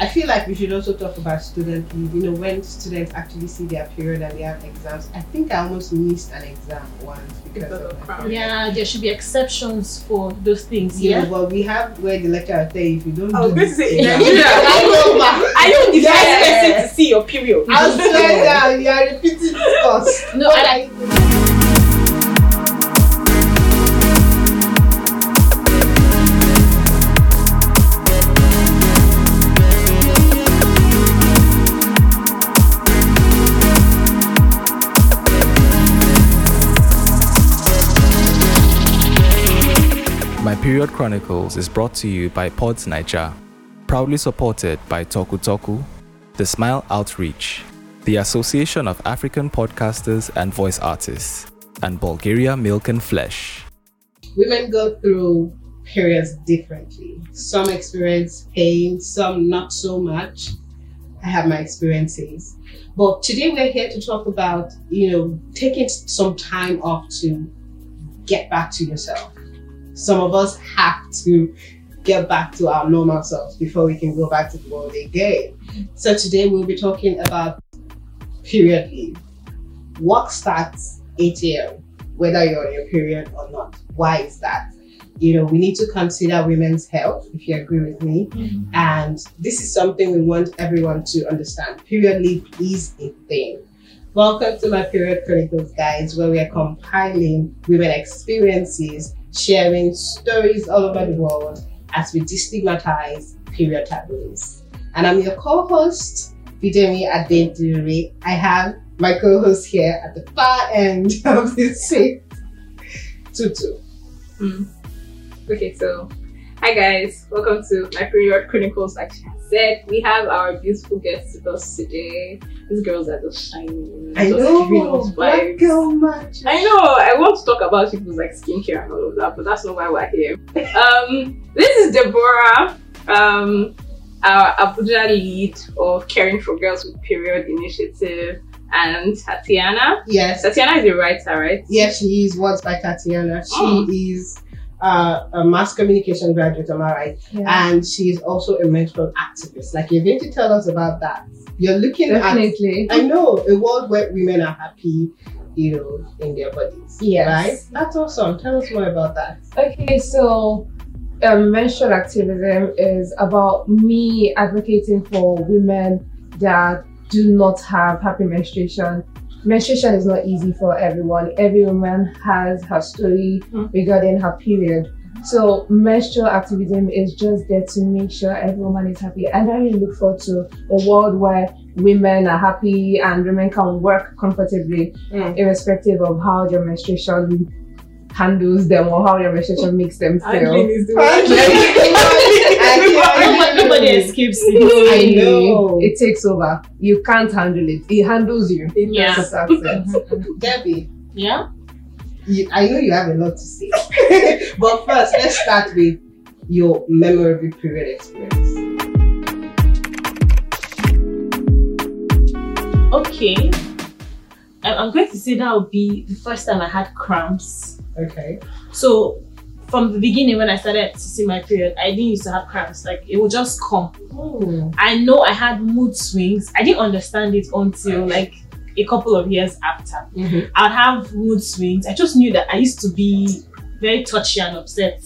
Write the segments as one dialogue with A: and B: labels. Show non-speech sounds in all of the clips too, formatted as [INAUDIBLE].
A: I feel like we should also talk about student leave. You know, when students actually see their period and they have exams. I think I almost missed an exam once because,
B: Because
A: of
B: of
A: my
C: Yeah, there should be exceptions for those things.
A: Yeah,
C: Yeah.
A: but we have where the lecturer say if you don't
B: I was
A: do
B: going to say, in
A: Yeah.
B: Nigeria,
A: I know, ma.
B: are you the first person to see your period?
A: I swear down, you are repeating this course.
C: No,
A: What
C: I-
A: are
D: My Period Chronicles is brought to you by Pods Niger, proudly supported by Toku Toku, the Smile Outreach, the Association of African Podcasters and Voice Artists, and Bulgaria Milk and Flesh.
A: women go through periods differently. Some experience pain, some not so much. I have my experiences. But today we're here to talk about, you know, taking some time off to get back to yourself. Some of us have to get back to our normal selves before we can go back to the world again. So today we'll be talking about period leave. Work starts 8 a.m whether you're on your period or not. Why is that? You know, we need to consider women's health, if you agree with me. Mm-hmm. And this is something we want everyone to understand. Period leave is a thing. Welcome to my Period Chronicles, guys, where we are compiling women experiences, sharing stories all over the world as we destigmatize period taboos. And I'm your co-host, Bidemi Adedure. I have my co-host here at the far end [LAUGHS] of this seat, Tutu.
B: Mm. Okay, so hi guys, welcome to my period chronicles. Like she said, we have our beautiful guests with us today. These girls are just shining.
A: I
B: just
A: know, black girl magic.
B: I know. I want to talk about people's like skincare and all of that, but that's not why we're here. Um, this is Deborah, um, our Abuja lead of Caring for Girls with Period Initiative, and Tatiana.
A: Yes,
B: Tatiana is a writer, right?
A: yes, she is Words by Tatiana. She
B: Oh.
A: is uh, a mass communication graduate, am I right? And she is also a menstrual activist. Like you're going to tell us about that. You're looking
E: Definitely.
A: at I know a world where women are happy, you know, in their bodies.
E: Yes.
A: Right? That's awesome. Tell us more about that.
E: Okay, so um, menstrual activism is about me advocating for women that do not have happy menstruation. Menstruation is not easy for everyone. Every woman has her story
B: Mm.
E: regarding her period. So menstrual activism is just there to make sure every woman is happy. And I really look forward to a world where women are happy and women can work comfortably
A: Mm.
E: irrespective of how their menstruation handles them or how their menstruation makes them feel. [LAUGHS] [LAUGHS]
B: Handling is
C: Nobody, nobody escapes it.
A: I know.
E: It takes over. You can't handle it. It handles you.
C: Yeah.
E: So. [LAUGHS]
A: Debbie,
C: Yeah.
A: you, I know you have a lot to say. [LAUGHS] but first, let's start with your memorable period experience.
C: Okay. I- I'm going to say that would be the first time I had cramps.
A: Okay.
C: So from the beginning when I started to see my period, I didn't used to have cramps. Like it would just come.
A: Oh.
C: I know I had mood swings. I didn't understand it until like a couple of years after.
A: Mhm.
C: I'd have mood swings. I just knew that I used to be very touchy and upset.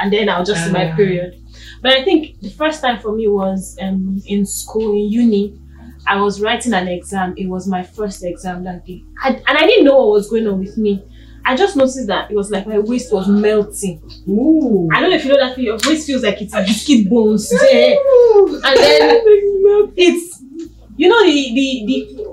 C: And then I'll just see my
A: Ah.
C: period. But I think the first time for me was um, in school, in uni. I was writing an exam. It was my first exam that day. I, and I didn't know what was going on with me. I just noticed that it was like my waist was melting.
A: Ooh.
C: I don't know if you know that feeling. Your waist feels like it's biscuit bones [LAUGHS] there. And then it's you know the the,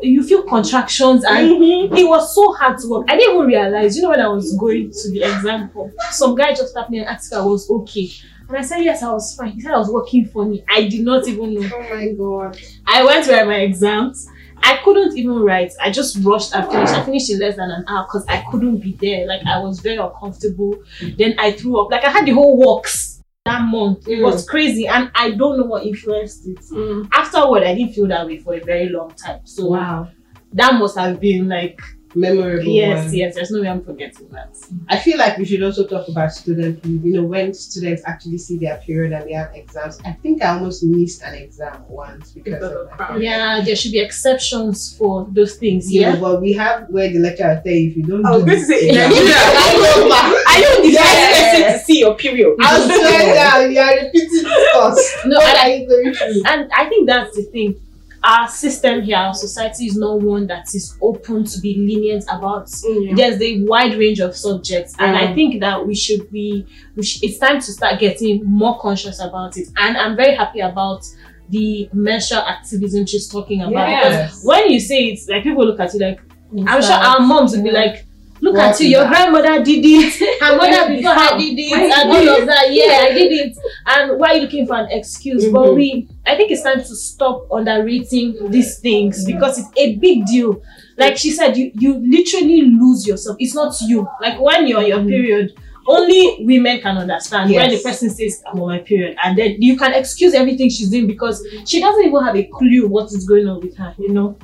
C: the you feel contractions and
B: Mhm.
C: it was so hard to work. I didn't even realize, you know, when I was going to the exam hall, some guy just tapped me and asked if I was okay. And I said, Yes, I was fine. He said I was working funny. I did not even know.
A: Oh my god.
C: I went to my exams. I couldn't even write. I just rushed and finished. I finished in less than an hour because I couldn't be there. Like I was very uncomfortable. Then I threw up. Like I had the whole works that month. It was crazy. And I don't know what influenced it.
B: Mm.
C: Afterward, I didn't feel that way for a very long time. So
A: Wow.
C: that must have been like
A: memorable
C: Yes,
A: one.
C: yes. There's no way I'm forgetting that.
A: I feel like we should also talk about student leave. You know, when students actually see their period and they have exams. I think I almost missed an exam once because,
B: Because
A: of
B: of
A: my
B: crowd.
A: period.
C: Yeah, there should be exceptions for those things.
A: Yeah,
C: Yeah.
A: but we have where the lecturer say if you don't
B: I was
A: do
B: going to
A: this
B: say,
A: exam,
B: Nigeria.
A: I know, ma.
B: Are you the
A: Yeah.
B: first person to see your period?
A: I swear [LAUGHS] down, you are repeating this course.
C: No,
A: What
C: and
A: are you?
C: And I think that's the thing. Our system here, our society is not one that is open to be lenient about.
B: Yeah.
C: There's a wide range of subjects, and I
A: Mm.
C: think that we should be. We sh- it's time to start getting more conscious about it. And I'm very happy about the menstrual activism she's talking about. Because when you say it, like people look at you like, I'm sure our moms would be like, look
A: What
C: at you, your
A: that?
C: grandmother did it, her mother
B: Why [LAUGHS]
C: before her did it, and all of that. Yeah, I did it. [LAUGHS] And why are you looking for an excuse? But
A: Mhm.
C: we, I think it's time to stop underrating these things because it's a big deal. Like she said, you you literally lose yourself. It's not you. Like when you're on your period. Only women can understand when the person says I'm on my period, and then you can excuse everything she's doing because she doesn't even have a clue what is going on with her. You know?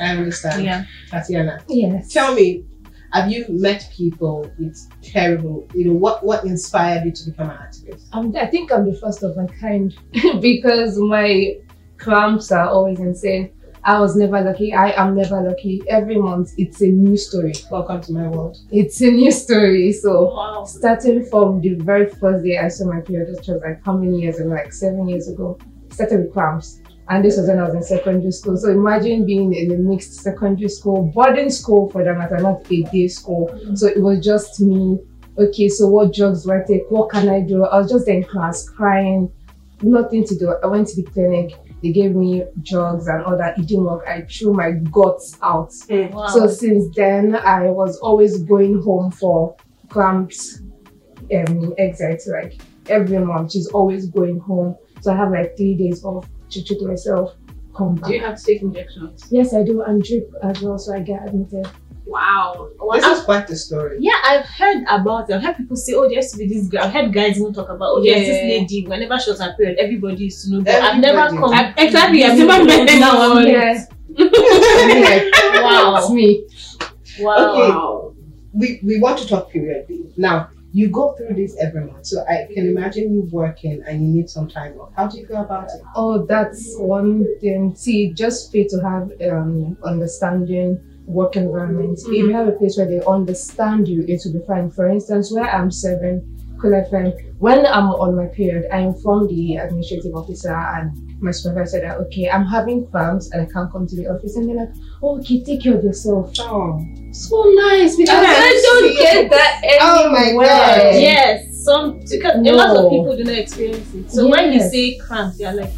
A: I understand.
C: Yeah.
A: Tatiana,
E: Yes.
A: tell me, have you met people with terrible, you know, what, what inspired you to become an activist?
E: Um, I think I'm the first of my kind [LAUGHS] because my cramps are always insane. I was never lucky. I am never lucky. Every month, it's a new story.
A: Welcome to my world.
E: It's a new story. So,
C: Wow.
E: starting from the very first day I saw my period, which was like how many years ago? Like seven years ago. Started with cramps. And this was when I was in secondary school. So imagine being in a mixed secondary school, boarding school for that matter, not a day school. So it was just me. Okay, so what drugs do I take? What can I do? I was just in class crying, nothing to do. I went to the clinic. They gave me drugs and all that. It didn't work. I threw my guts out.
C: Wow.
E: So since then, I was always going home for cramps, um, anxiety. Like every month, she's always going home. So I have like three days off to treat myself. Come
B: Do you have to take injections?
E: Yes, I do, and drip as well. So I get admitted.
B: Wow.
A: This is quite the story.
C: Yeah, I've heard about it. I've heard people say, oh, there used to be this girl. I've heard guys even talk about, oh, there's this lady. Whenever she was her period, everybody used to know. that. I've never come.
B: I've- exactly, I've never met
C: Now,
B: anyone.
E: Yeah,
A: Like, [LAUGHS]
C: Wow.
E: it's me.
C: Wow.
A: Okay. We, we want to talk period leave. Now, you go through this every month. So I can imagine you working and you need some time off. How do you go about it?
E: Oh, that's one thing. See, just pay to have um understanding work environment. If you have a place where they understand you, it will be fine. For instance, where I'm serving Cool FM, when I'm on my period, I inform the administrative officer and my supervisor that okay, I'm having cramps and I can't come to the office, and they're like, oh, okay, take care of yourself.
A: Oh,
E: So nice because
A: Yes.
E: I don't get that
A: Oh my
E: anywhere.
A: God.
C: Yes, some because a lot of people do not experience it. So when you say cramps, you're like,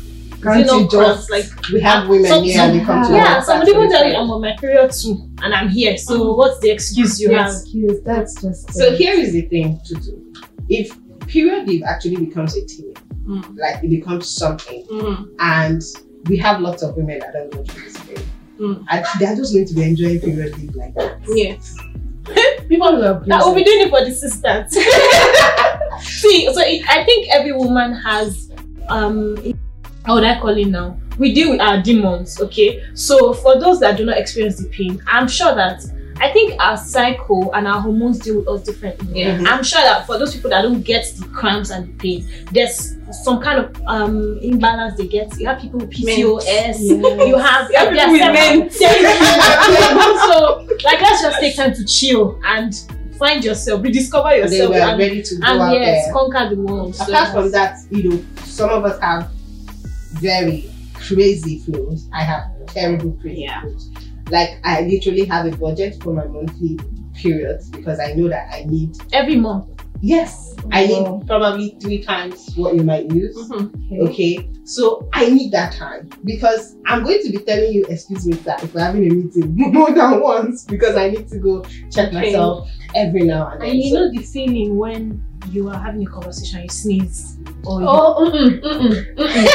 E: Can't
C: is it
E: you
C: not cramps?
E: just
C: Like
A: we have women
C: Some-
A: here and they come to
E: some-
C: yeah,
A: work.
C: somebody will
A: That's
C: tell you I'm on my period too, and I'm here. So oh. what's the excuse you have?
E: excuse? That's just
A: So
E: it.
A: here is the thing to do. If period leave actually becomes a thing,
B: Mm.
A: like it becomes something,
B: Mm.
A: and we have lots of women that don't want to thing,
B: Mm.
A: and they're just going to be enjoying period leave like that.
B: Yes. [LAUGHS]
E: people abuse
C: That will be doing it for the sisters. [LAUGHS] See, so it, I think every woman has um how would I call it now? We deal with our demons, okay? So for those that do not experience the pain, I'm sure that I think our cycle and our hormones deal with us differently.
B: Yeah.
C: I'm sure that for those people that don't get the cramps and the pain, there's some kind of um imbalance they get. You have people with PCOS,
E: Yes.
C: you have,
B: You have
C: there
B: people with men. [LAUGHS]
C: so like let's just take time to chill and find yourself, rediscover
A: They
C: yourself,
A: were
C: and,
A: ready to go
C: and
A: out
C: yes,
A: there.
C: conquer the world. So,
A: Apart from that, you know, some of us have very crazy flows. I have terrible crazy
B: Yeah.
A: flows. Like I literally have a budget for my monthly periods because I know that I need
C: every month.
A: yes, I
E: Wow.
A: need probably three times what you might use.
B: Mhm.
A: Okay, so I need that time because I'm going to be telling you, excuse me, that if we're having a meeting [LAUGHS] more than once because I need to go check
B: Okay.
A: myself every now and then.
C: And you
A: So-
C: know the feeling when you are having a conversation, you sneeze, or you,
E: Oh, oh mm-mm, mm-mm, mm-mm,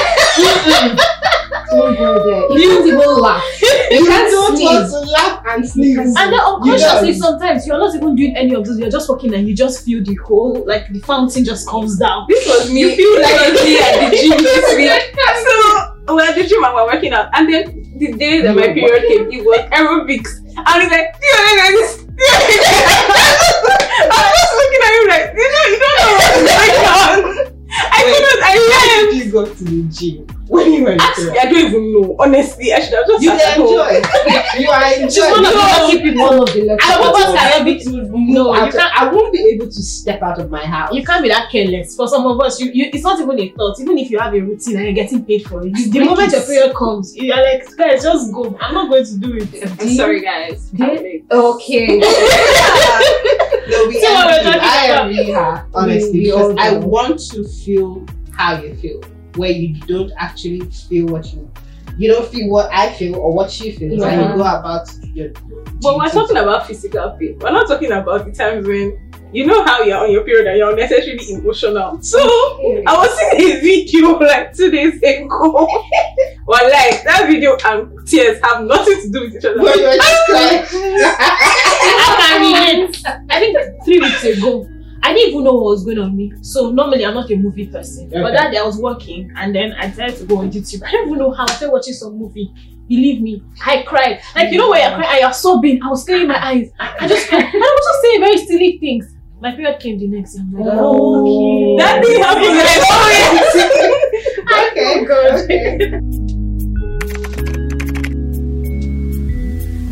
E: mm-mm. [LAUGHS] Don't go there. You can't even laugh.
A: you
E: can't
A: don't want to laugh and sneeze.
C: and then
A: You
C: unconsciously
A: don't.
C: sometimes you're not even doing any of those. You're just walking and you just feel the whole like the fountain just comes down.
B: This was me. You feel like [LAUGHS] me at the gym this week. So we're at the gym and we're working out. And then the day that my period came, it was aerobics. And he's like, "Do you know like this? You know like this?" I'm just looking at him like, you know, you don't know what's going on. I
A: Wait,
B: couldn't, I
A: Why
B: left.
A: did you go to the gym when you were in
B: Actually,
A: Korea?
B: I don't even know. Honestly, I should have just
A: You
B: sat at home.
A: enjoy. [LAUGHS] you are enjoying.
E: one of
B: No.
E: the lucky people one of the lucky
C: I
E: people.
C: was not able to. No, you
A: I,
C: can't.
A: I won't be able to step out of my house.
C: You can't be that careless. For some of us, you, you it's not even a thought. Even if you have a routine and you're getting paid for it, the
A: Make
C: moment
A: it
C: your period comes, you're like, guys, just go. I'm not going to do it.
B: I'm sorry, guys.
E: Did- Okay. [LAUGHS]
A: no, we
C: So we're
A: envy you. I
C: about-
A: envy her, honestly,
E: We- we
A: because I want to feel how you feel, where you don't actually feel what you, you don't feel what I feel or what she feels, and
E: Yeah.
A: you go about your.
B: But we're talking about physical pain. We're not talking about the times when you know how you're on your period and you're unnecessarily emotional. So I was seeing a video like two days ago. [LAUGHS] well, like that video and tears have nothing to do with each other.
A: Where you were just [LAUGHS] crying.
C: I can relate. I think three weeks ago, I didn't even know what was going on with me. So normally I'm not a movie person. But that day I was working and then I decided to go on YouTube. I don't even know how I started watching some movie. Believe me, I cried. Like you know when you're crying and you're sobbing, I was clearing my eyes. I just cried. And I was just saying very silly things. My period came the next day. I'm like,
E: Oh.
C: okay.
B: that thing happened. I know [LAUGHS] it.
A: okay, [LAUGHS] okay.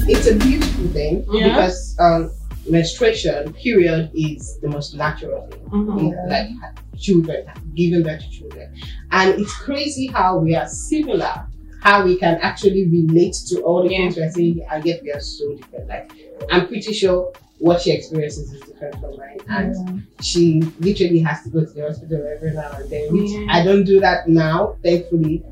A: It's a beautiful thing
C: Yeah.
A: because um, menstruation period is the most natural thing.
B: Mhm.
A: in, like children, giving birth to children. And it's crazy how we are similar, how we can actually relate to all the
B: Yeah.
A: things we're saying, and yet we are so different. Like, I'm pretty sure what she experiences is different from mine. And she literally has to go to the hospital every now and then, which
B: Yeah.
A: I don't do that now, thankfully.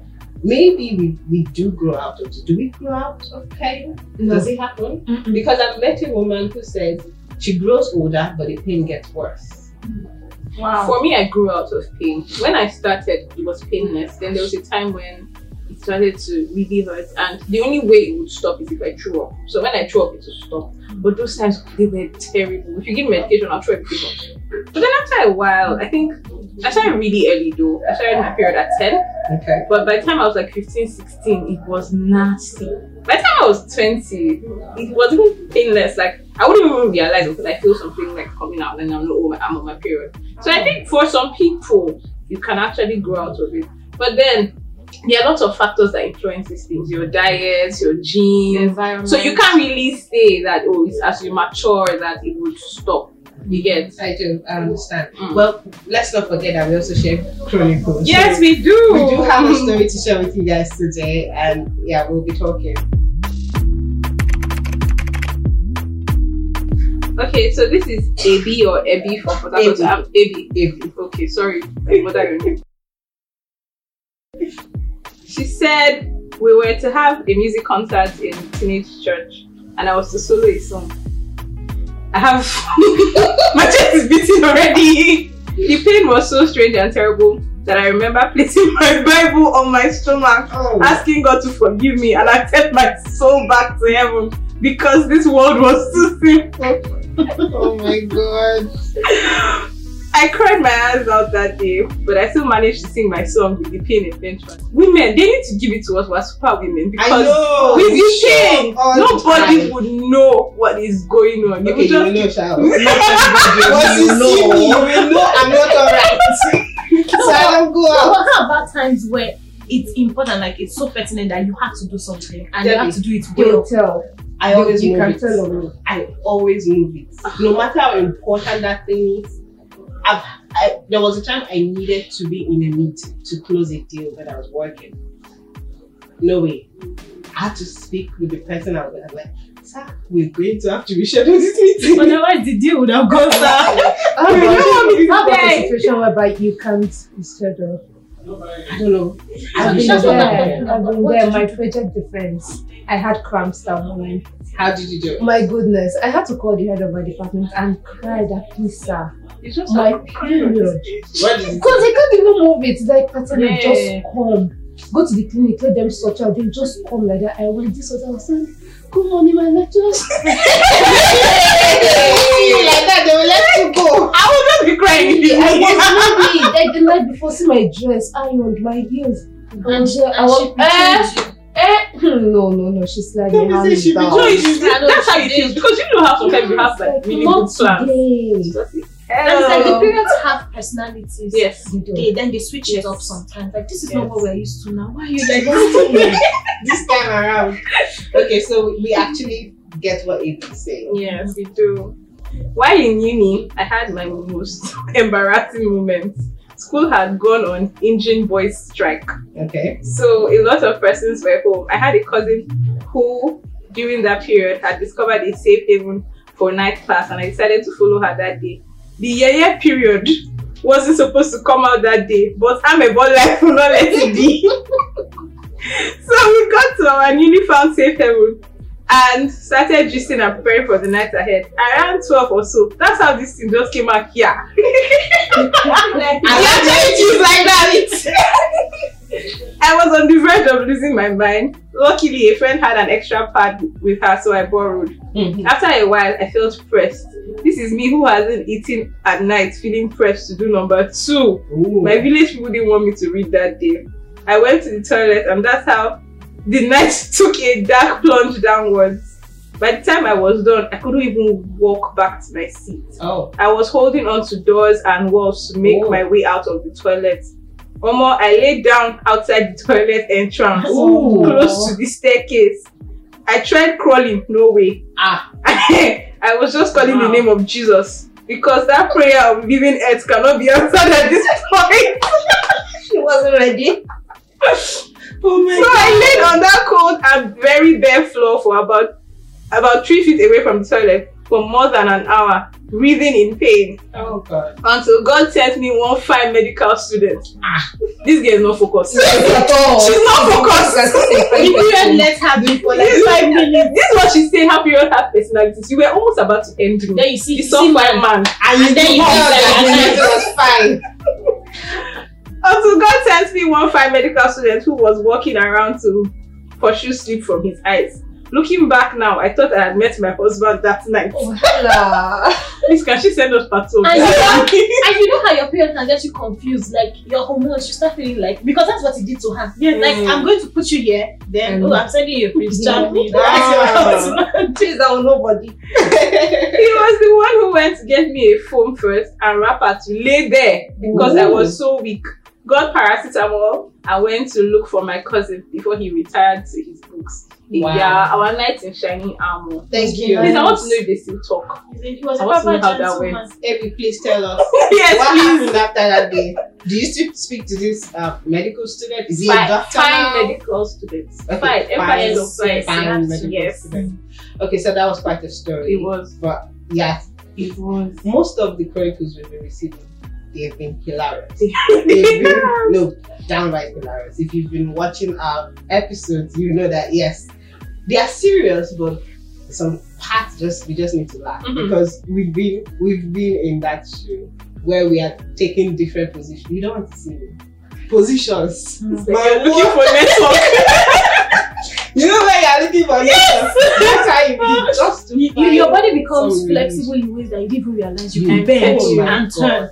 A: Maybe we, we do grow out of it. Do we grow out of pain? Does it happen?
C: Mm-mm.
A: Because I've met a woman who says she grows older, but the pain gets worse.
C: Wow.
B: For me, I grew out of pain. When I started, it was painless. Then there was a time when it started to really hurt, and the only way it would stop is if I threw up. So when I threw up, it would stop. But those times they were terrible. If you give me medication, I'll throw everything up. But then after a while, I think I started really early though. I started my period at 10.
A: Okay.
B: But by the time I was like 15, 16, it was nasty. By the time I was 20, it was even painless. Like, I wouldn't even realize because I feel something like coming out and I'm, not, oh, I'm on my period. So I think for some people, you can actually grow out of it. But then, there are lots of factors that influence these things your diet, your genes.
C: environment.
B: So you can't really say that, oh, it's as you mature that it would stop. You get?
A: I do, I understand.
B: Mm.
A: Well, let's not forget that we also share chronicles.
B: Yes,
A: So
B: we do.
A: we do have a story to share with you guys today, and yeah, we'll be talking.
B: Okay, so this is AB or Ebi for Port Harcourt.
A: Ebi.
B: Ebi. Ebi. Okay, sorry. What are your name? She said we were to have a music concert in teenage church, and I was to solo a song. I have [LAUGHS] my chest is beating already. The pain was so strange and terrible that I remember placing [LAUGHS] my Bible on my stomach,
A: Oh,
B: asking God to forgive me and accept my soul back to heaven because this world was too simple. [LAUGHS]
A: oh my god.
B: I cried my eyes out that day, but I still managed to sing my song with the pain eventually. Women, they need to give it to us. We're super women
A: I
B: because
A: know.
B: with
A: we
B: the
A: show
B: pain, nobody
A: time.
B: would know what is going on. You
A: Okay, you will
B: just
A: know, child. [LAUGHS]
B: Not
A: Once you see me, you will know I'm not alright. [LAUGHS] so I don't go
C: So
A: out.
C: what about times where it's important, like it's so pertinent that you have to do something and you have to do it
E: You
C: well.
E: tell.
A: I always
E: you
A: move
E: can
A: it.
E: tell on me.
A: I always move it. No matter how important that thing is. I've, I, there was a time I needed to be in a meeting to close a deal that I was working. No way. I had to speak with the person I was like, sir, we're going to have to reschedule this meeting.
C: Otherwise, the deal would have gone south.
E: How
A: You know
E: about,
A: what we
E: how about a
B: say?
E: situation whereby you can't reschedule?
A: I don't know.
E: I've
A: I've
E: been there. I've been there. My
C: you
E: project defense. I had cramps that morning.
A: How did you do it?
E: My goodness, I had to call the head of my department and cry that please, sir,
B: it's just
E: my
B: a-
E: period.
A: What
E: Because I can't even move it. It's like pattern
B: Yeah.
E: just come. Go to the clinic, let them sort out. They just come like that. I went this was I was saying, good morning, my lecturers.
A: you like that, they will let you go.
B: I will not be crying.
E: I was ready. Like the night before, see my dress, ironed, my heels. And
C: And,
E: uh, I
C: and
E: was,
C: she
E: eh,
C: betrayed
E: eh. no, no, no. She's like,
A: Don't
E: your
A: say
E: hands
A: she
E: down.
B: No, it's,
C: Yeah, no,
B: that's how
C: she
B: it
C: did.
B: feels because you know how sometimes you have like really good plans.
E: Today.
B: Just like,
C: And it's like the oh.
B: hello.
C: periods have personalities.
B: Yes.
C: They then they switch
B: Yes.
C: it up sometimes. Like this is
B: Yes.
C: not what we're used to now. Why are you like
A: this [LAUGHS] time around. Okay, so we actually get what Amy is saying.
B: Yes, we do. While in uni, I had my most [LAUGHS] embarrassing moments. School had gone on engine boys strike.
A: Okay.
B: So a lot of persons were home. I had a cousin who, during that period, had discovered a safe haven for night class, and I decided to follow her that day. The year period wasn't supposed to come out that day, but I'm a ball life will [LAUGHS] not let it be. [LAUGHS] so we got to our newly found safe haven and started gisting and preparing for the night ahead. Around 12 or so, that's how this thing just came out here. [LAUGHS]
A: actually choose like that.
B: I was on the verge of losing my mind. Luckily, a friend had an extra pad with her, so I borrowed. Mm-hmm. After a while, I felt pressed. This is me who hasn't eaten at night, feeling pressed to do number two.
A: Ooh.
B: My village people didn't want me to read that day. I went to the toilet, and that's how the night [LAUGHS] took a dark plunge downwards. By the time I was done, I couldn't even walk back to my seat.
A: Oh.
B: I was holding on to doors and walls to make
A: Oh.
B: my way out of the toilet. Omo, I laid down outside the toilet entrance,
A: Ooh.
B: close to the staircase. I tried crawling, no way.
A: Ah. [LAUGHS]
B: I was just calling the name of Jesus because that prayer of living earth cannot be answered at this point. [LAUGHS]
A: She wasn't ready. [LAUGHS] Oh my
B: so I laid on that cold and very bare floor for about about three feet away from the toilet for more than an hour, breathing in pain.
A: Oh god.
B: until God sent me one fine medical student.
A: Ah.
B: This girl is not focused. She's
A: She's
B: not focused.
C: the period let her be for like
B: This is
C: five minutes.
B: This is what she's saying. How period have personalities. You were almost about to end me.
C: Then you see,
B: The
C: you see
B: soft
C: man.
B: man.
C: And then you
A: know
C: feel like
A: that
C: you're
A: was fine. [LAUGHS]
B: Until God sent me one fine medical student who was walking around to pursue sleep from his eyes. Looking back now, I thought I had met my husband that night.
E: Oh, hello. [LAUGHS]
B: Please, can she send us part two?
C: And you know- [LAUGHS] And you know how your parents can get you confused, like your hormones, you start feeling like because that's what he did to her.
B: Yes.
C: Like I'm going to put you here, then
E: Mm.
C: oh I'm sending you a prince charm me.
A: Ah.
C: Please, I will nobody.
B: he was the one who went to get me a phone first and wrapper to lay there because I was so weak. Got paracetamol and went to look for my cousin before he retired to his books.
A: Wow.
B: Yeah, our knight in shining armor.
A: Thank you.
B: Please, I want to know if they still talk.
C: He was
B: I
C: a
B: want to know how that went.
A: Abby, please tell us [LAUGHS]
B: yes,
A: what
B: please.
A: happened after that day. Do you still speak to this uh, medical student? Is he a doctor
B: fine
A: now?
B: medical students.
A: Okay,
B: Fine, empires of
A: fine,
B: science.
A: fine
B: Yes,
A: medical
B: yes,
A: student. Okay, so that was quite a story.
B: it was.
A: But yeah,
B: It was.
A: most of the chronicles we've been receiving, they've been hilarious. [LAUGHS] They've been, no, downright hilarious. If you've been watching our episodes, you know that yes, they are serious, but some parts just we just need to laugh
B: Mhm.
A: because we've been we've been in that show where we are taking different positions. You don't want to see me. Positions. My
B: you're looking for network. [LAUGHS]
A: You know where you're looking for yes! That's how you be just to
C: You, your body becomes flexible in ways that you didn't realize you
A: You-
C: can bend and turn.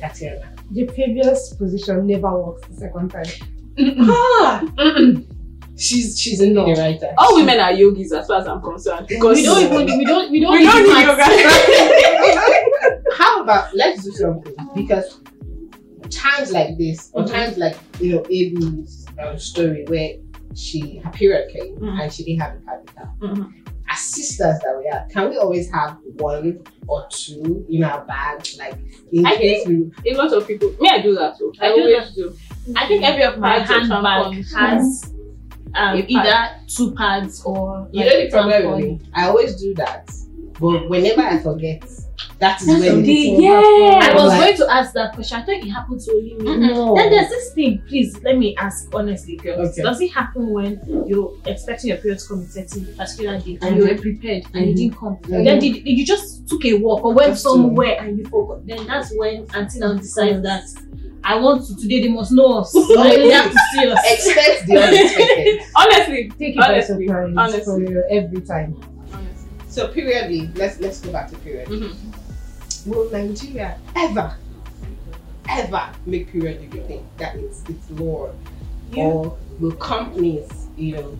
A: Tatiana.
E: The previous position never works the second time.
A: Ah, she's she's in the right time.
B: All women are yogis as far as I'm concerned. Because
C: We don't even we don't we don't
B: we don't need yoga. [LAUGHS]
A: How about let's do something because times like this, or
B: Mhm.
A: times like you know Abby's um, story where she her period came
B: Mhm.
A: and she didn't have a capital.
B: Mhm.
A: As sisters that we are, can we always have one or two in our bags, like in
B: I
A: case we
B: A lot of people. Me, I do that too. I,
C: I do
B: always do.
C: I think every of my
B: Pads
C: handbag has um, either two pads or
A: You
C: like,
A: know the problem with me? I always do that. But whenever I forget, that is
C: That's
A: when
C: the-
A: it
C: yeah. I was
A: Like-
C: going to ask that question. I thought it happened to only me.
A: No.
C: Then there's this thing, please let me ask honestly, girls.
A: Okay.
C: Does it happen when you're expecting your period to come in 30 particular day and you were prepared and
A: Mhm.
C: it didn't come?
A: Mhm.
C: Then did, you just took a walk or went
A: Just to-
C: somewhere and you forgot. Then that's when Auntie now decides that I want to today they must know [LAUGHS] us. Like, they have to see us.
A: expect the unexpected. [LAUGHS]
B: Honestly,
E: Take it by
B: Honestly,
E: surprise
B: honestly.
E: for you every time.
B: honestly.
A: So periodly, let's let's go back to period.
B: Mhm.
A: Will Nigeria ever, ever make period if you think that it's it's law?
B: Yeah.
A: Or will companies you know,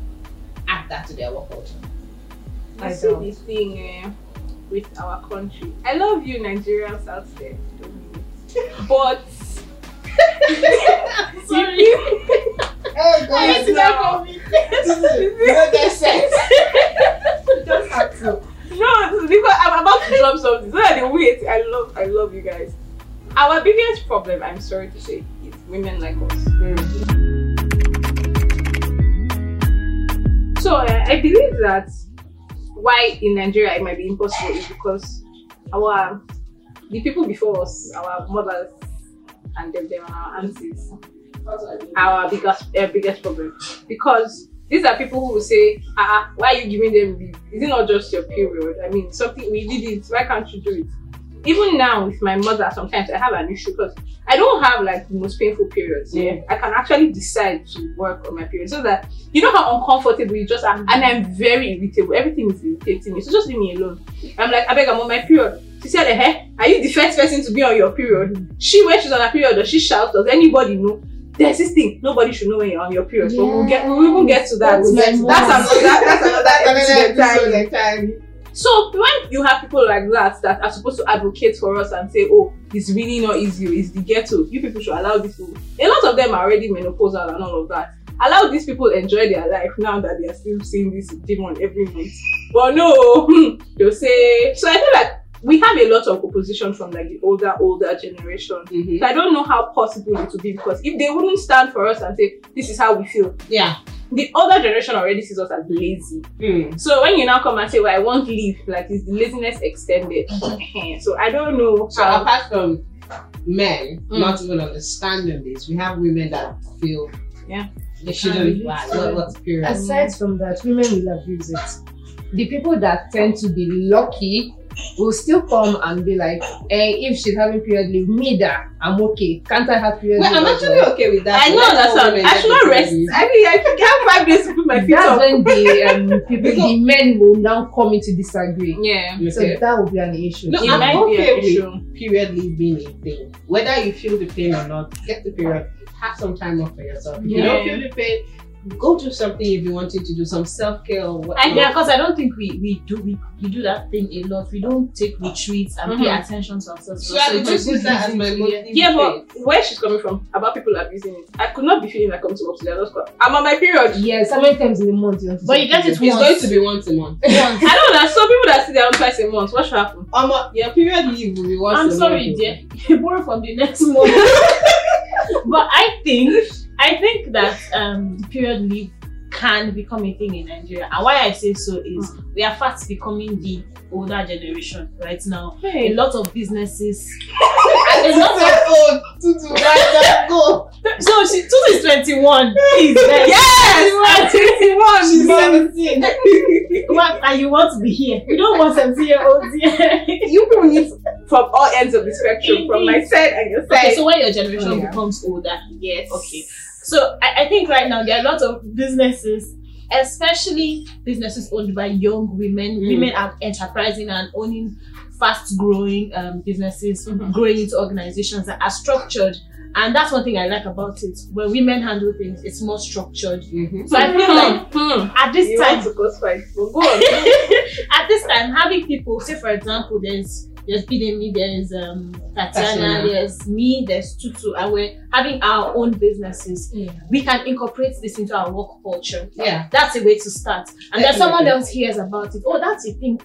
A: add that to their work culture.
B: I
E: I
B: see
E: don't.
B: this thing eh, with our country. I love you, Nigerians out there. Don't mean [LAUGHS] [LAUGHS] [LAUGHS] it. But
C: Sorry.
A: Oh
C: I need to get from it.
E: Just have to.
B: No, because I'm about to drop something. So that they wait. I love, I love you guys. Our biggest problem, I'm sorry to say, is women like us. So uh, I believe that why in Nigeria it might be impossible is because our the people before us, our mothers and them, them and our aunties, our biggest uh, biggest problem because these are people who will say, ah, why are you giving them leave? Is it not just your period? I mean, something we did it. Why can't you do it? Even now with my mother, sometimes I have an issue because I don't have like the most painful periods. Yeah, I can actually decide to work on my period so that you know how uncomfortable you just are, and I'm very irritable. Everything is irritating me, so just leave me alone. I'm like, I beg, I'm on my period. She said, "Hey, are you the first person to be on your period?" She, when she's on her period, does she shout? Does anybody know? There's this thing. Nobody should know when you're on your period. But we'll get, we'll even get to that.
E: That's
B: We'll get
E: my
B: to-
E: mom.
B: that's another, that's another episode entirely. So when you have people like that that are supposed to advocate for us and say, "Oh, it's really not easy. Oh, it's the ghetto." You people should allow these people. A lot of them are already menopausal and all of that. Allow these people enjoy their life now that they are still seeing this demon every month. But no, [LAUGHS] they'll say. So I feel like we have a lot of opposition from like the older, older generation.
A: Mhm.
B: So I don't know how possible it would be because if they wouldn't stand for us and say, "This is how we feel,"
A: Yeah.
B: the older generation already sees us as lazy.
A: Mm.
B: So when you now come and say, "Well, I won't leave," like is the laziness extended? [LAUGHS] so I don't know.
A: So
B: how-
A: apart from men
B: Mm.
A: not even understanding this, we have women that feel
B: Yeah.
A: they shouldn't.
E: And-
A: Wow, what, what's period?
E: Aside from that, women will abuse it. The people that tend to be lucky will still come and be like, eh, if she's having period leave, me that I'm okay. Can't I have period
A: Well,
E: leave?
A: I'm actually
E: well?"
A: okay with that.
B: I know
A: that's all
B: understand.
A: women
B: I should not rest.
A: leave.
B: I mean, I can't five days to put my feet
E: That's
B: up.
E: when the um, people, the men will now come in to disagree.
B: Yeah.
E: So that will be an issue.
A: No,
B: It
A: I'm
B: might be
A: okay with
B: issue.
A: period leave being a thing. Whether you feel the pain or not, get the period. Have some time off for yourself. If you don't feel the pain, go do something if you wanted to do some self care or what.
C: I, yeah, because I don't think we, we do we, we do that thing a lot. We don't take retreats and pay
B: Mhm.
C: attention to ourselves.
A: So I would
C: it's
A: just use that as
C: reason
A: my
C: to-
A: motive.
B: Yeah, but where she's coming from about people abusing it, I could not be feeling like I'm to be. I just got, I'm on my period.
E: Yes, how many times in a month you
C: But you get it
E: period?
A: it's going to be once a month. [LAUGHS]
B: I don't know. Some people that sit down twice a month. What should happen?
A: Um, your period leave will be once
C: I'm
A: a
C: sorry,
A: month.
C: dear. [LAUGHS] You borrow from the next month. [LAUGHS] but I think I think that um period leave can become a thing in Nigeria. And why I say so is we are fast becoming the older generation right now. A lot of businesses [LAUGHS]
A: And
C: a lot of
A: oh, Tutu, right go.
C: so she Tutu is 21. Please. [LAUGHS]
B: Yes, I'm [LAUGHS] 21.
A: She's
B: mom.
A: 17.
C: What, and you want to be here. We don't want 17 year olds here.
B: You people need from all ends of the spectrum, from my side and your side.
C: Okay, so when your generation
A: Oh, yeah.
C: becomes older,
B: yes.
C: Okay. So I, I think right now there are a lot of businesses, especially businesses owned by young women.
A: Mm.
C: Women are enterprising and owning fast growing um, businesses,
B: Mhm.
C: growing into organizations that are structured. And that's one thing I like about it. When women handle things, it's more structured.
A: Mhm.
C: So I feel like
B: Hmm.
C: at this
B: You
C: time,
B: want to cause fight. Well, go on. [LAUGHS]
C: at this time, having people, say for example, there's there's Bidemi, there's um Tatiana, there's me, there's Tutu, and we're having our own businesses. We can incorporate this into our work culture.
A: Yeah.
C: That's a way to start. And then someone else hears about it. Oh, that's a thing.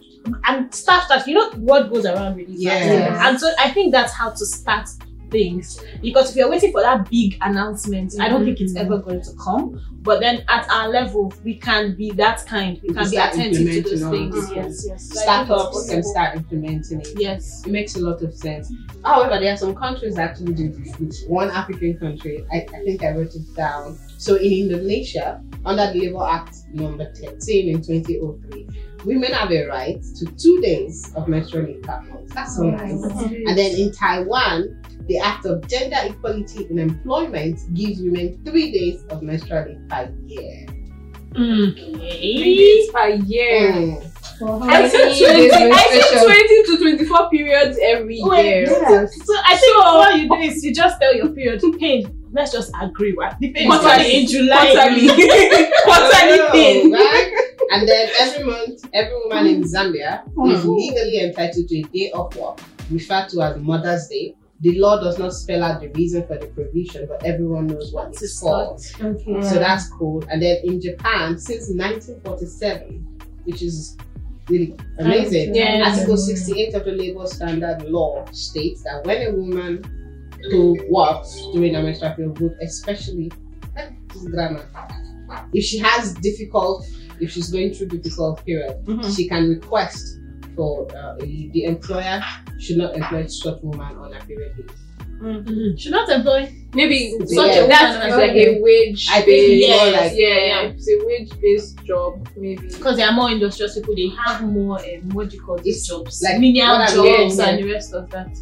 C: And start that. You know what goes around really fast.
A: Yes.
C: And so I think that's how to start things. Because if you're waiting for that big announcement, I don't think it's mm-hmm. ever going to come. But then at our level, we can be that kind. We
A: We
C: can
A: can
C: be
A: start
C: attentive to
A: implementing
C: those
A: all
C: things.
A: these
C: Yes, yes. So I think it's
A: Startups can start implementing it.
C: Yes.
A: It makes a lot of sense. However, there are some countries that actually do this. Which one African country, I, I think I wrote it down. So in Indonesia, under the Labour Act number 13 in 2003, women have a right to two days of menstrual leave per month. That's so nice. And then in Taiwan, the Act of Gender Equality in Employment gives women three days of menstrual leave per year.
C: Okay.
B: Three days per year.
A: Mm.
E: For how
B: I
E: many
B: said
E: days
B: 20, I
E: menstruation?
B: 20 to 24 periods every
C: Wait,
B: year.
E: Yes.
C: So I think what you do is you just tell your period to pain. let's just agree. What the pain
B: Quarterly.
C: in July.
B: Quarterly. Quarterly pain. [LAUGHS]
A: right? And then every month, every woman in Zambia is legally entitled to a day of work, referred to as Mother's Day. The law does not spell out the reason for the provision, but everyone knows what it's
C: is
A: for.
E: Okay.
A: So that's cool. And then in Japan, since 1947, which is really amazing,
B: Yeah.
A: Article 68 of the Labor Standard Law states that when a woman who works during a menstrual period would especially eh, grammar. If she has difficult, if she's going through difficult period,
B: Mhm.
A: she can request for uh. The employer should not employ such woman on a period leave.
C: Should not employ
B: Maybe
A: Such
B: such
A: a
B: a that's
C: woman
B: like a wage
A: I think
B: based.
A: it's more
B: Yeah,
A: like-
B: yeah, it's a wage based job. Maybe.
C: because they are more industrious people. They have more um, what do you call these jobs,
A: like
C: menial jobs,
A: getting
C: and the rest of that.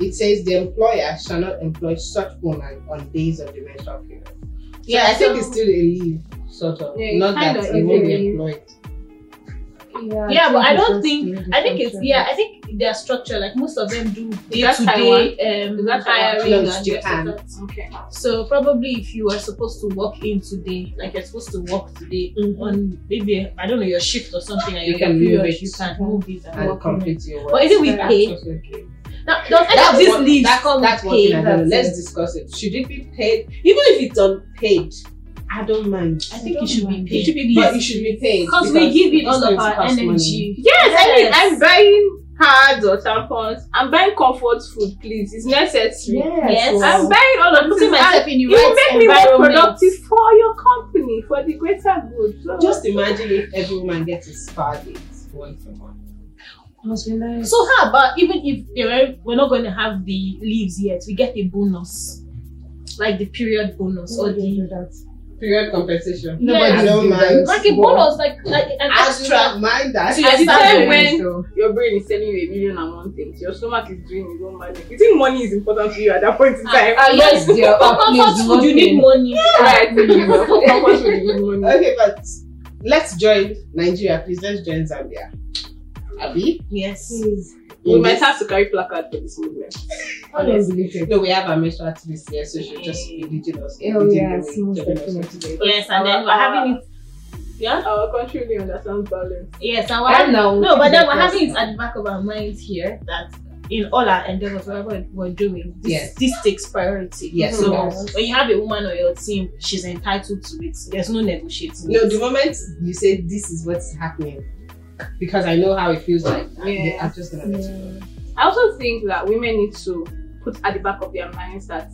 A: It says the employer shall not employ such woman on days of the menstrual period. So
C: Yeah,
A: I think it's still a leave, sort of.
B: Yeah,
A: not
B: kind
A: that
B: of
A: it won't be
B: is leave.
A: employed.
E: Yeah,
C: Yeah, but I don't think I think it's yeah I think their structure like most of them do day to day um
B: Is that
C: hiring
A: No,
C: and
A: it's
C: the rest of
A: Japan.
B: Okay.
C: So probably if you are supposed to walk in today, like you're supposed to walk today
A: Mm-hmm.
C: on maybe I don't know your shift or something, and
A: You can
C: period,
A: move it.
C: you can move it and
A: And
C: walk
A: complete your work.
C: But is it with pay?
A: That's.
C: Now, does any of
A: That's
C: these
A: what-
C: leaves
A: that's,
C: come
A: that's
C: with
A: one
C: pay?
A: thing I don't know.
E: That's
A: Let's discuss it. Should it be paid? Even if it's unpaid, I don't mind.
C: I think
E: I
C: it should
E: don't
C: be
E: mind.
C: paid.
A: It should be, but it should be paid
C: because we give it all of
A: going to
C: our
A: cost money.
C: energy.
B: Yes, I mean
C: Yes.
B: I'm buying pads or tampons. I'm buying comfort food, please. It's necessary.
C: Yes.
B: I'm buying all of
C: I'm
B: this.
C: putting myself in your
B: it will
C: right
B: make me more productive for your company, for the greater good. So,
A: Just imagine if every woman gets a spa date once a month.
E: Must be nice.
C: So how about even if you know, we're not going to have the leaves yet, we get a bonus, like the period bonus or
E: What do
C: the
E: that?
A: Period compensation.
C: Nobody
A: I don't mind.
C: like a bonus, like like an
A: I
C: extra.
A: not mind that.
C: So you're
B: At the time when
E: So,
B: your brain is telling you a million and one things, your stomach is doing its own magic. You think money is important to you at that point in time?
E: Ah, yes, dear.
C: For [LAUGHS]
E: please
C: comfort food, you need
E: pay.
C: money.
B: right. For comfort food, you need money.
A: Okay, but let's join Nigeria. Please let's join Zambia. Abby?
C: Yes.
E: please.
B: We might have to carry placard for this movement.
E: I don't believe.
A: No, we have a menstrual activist here, so she'll just be leading us.
E: Oh,
A: leading
E: yes,
A: way,
E: most
A: telling us what
E: definitely.
C: Yes, and then we're having it. Yeah.
B: Our country really understands balance.
C: Yes, and we're
E: And
C: having
E: now,
C: no, but then we're having it at the back of our minds here that in all our endeavors, whatever we're doing, this,
A: Yes.
C: this takes priority.
A: Yes,
C: So
A: it does.
C: when you have a woman on your team, she's entitled to it. There's no negotiating.
A: No,
C: it.
A: the moment you say this is what's happening, because I know how it feels like,
B: Yeah.
A: I'm just gonna let you
E: Yeah.
B: I also think that women need to put at the back of their minds that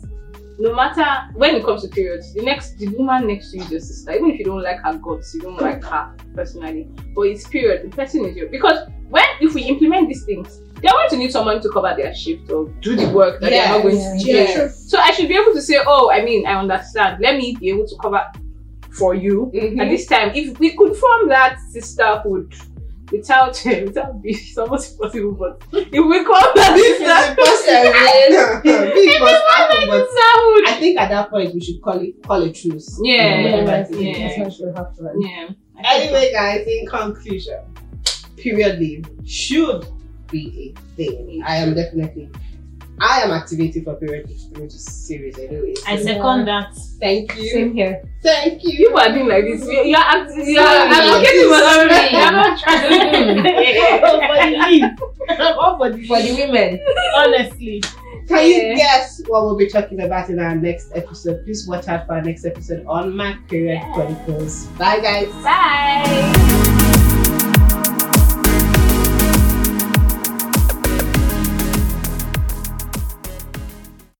B: no matter when it comes to periods, the next the woman next to you is your sister. Even if you don't like her guts, you don't like her personally, but it's period. The person is your because when if we implement these things, they're going to need someone to cover their shift or do the work that they're not going to do.
A: True.
B: So I should be able to say, oh, I mean, I understand. Let me be able to cover for you
A: Mhm.
B: at this time. If we could form that sisterhood without [LAUGHS] without being it's almost impossible, but if we call that
A: This is the first time. Happen, but I think at that point we should call it call it truce.
B: Yeah,
E: Yeah,
A: whatever
E: I
A: it
E: think
A: is.
B: Yeah.
E: happen.
B: yeah.
A: Anyway, guys, in conclusion, period leave should be a thing. I am definitely, I am activating for period leave through this series anyway.
C: I
A: so
C: second that.
A: thank you,
E: Same here.
A: thank you.
B: People are doing like this. You you are act- you are
E: Sorry.
B: advocating for something. You are not [LAUGHS] mm-hmm.
C: for the leave. All for the
E: For the women.
C: honestly.
A: Can you
B: Yeah.
A: guess what we'll be talking about in our next episode? Please watch out for our next episode on My Period Chronicles. Bye, guys.
B: Bye.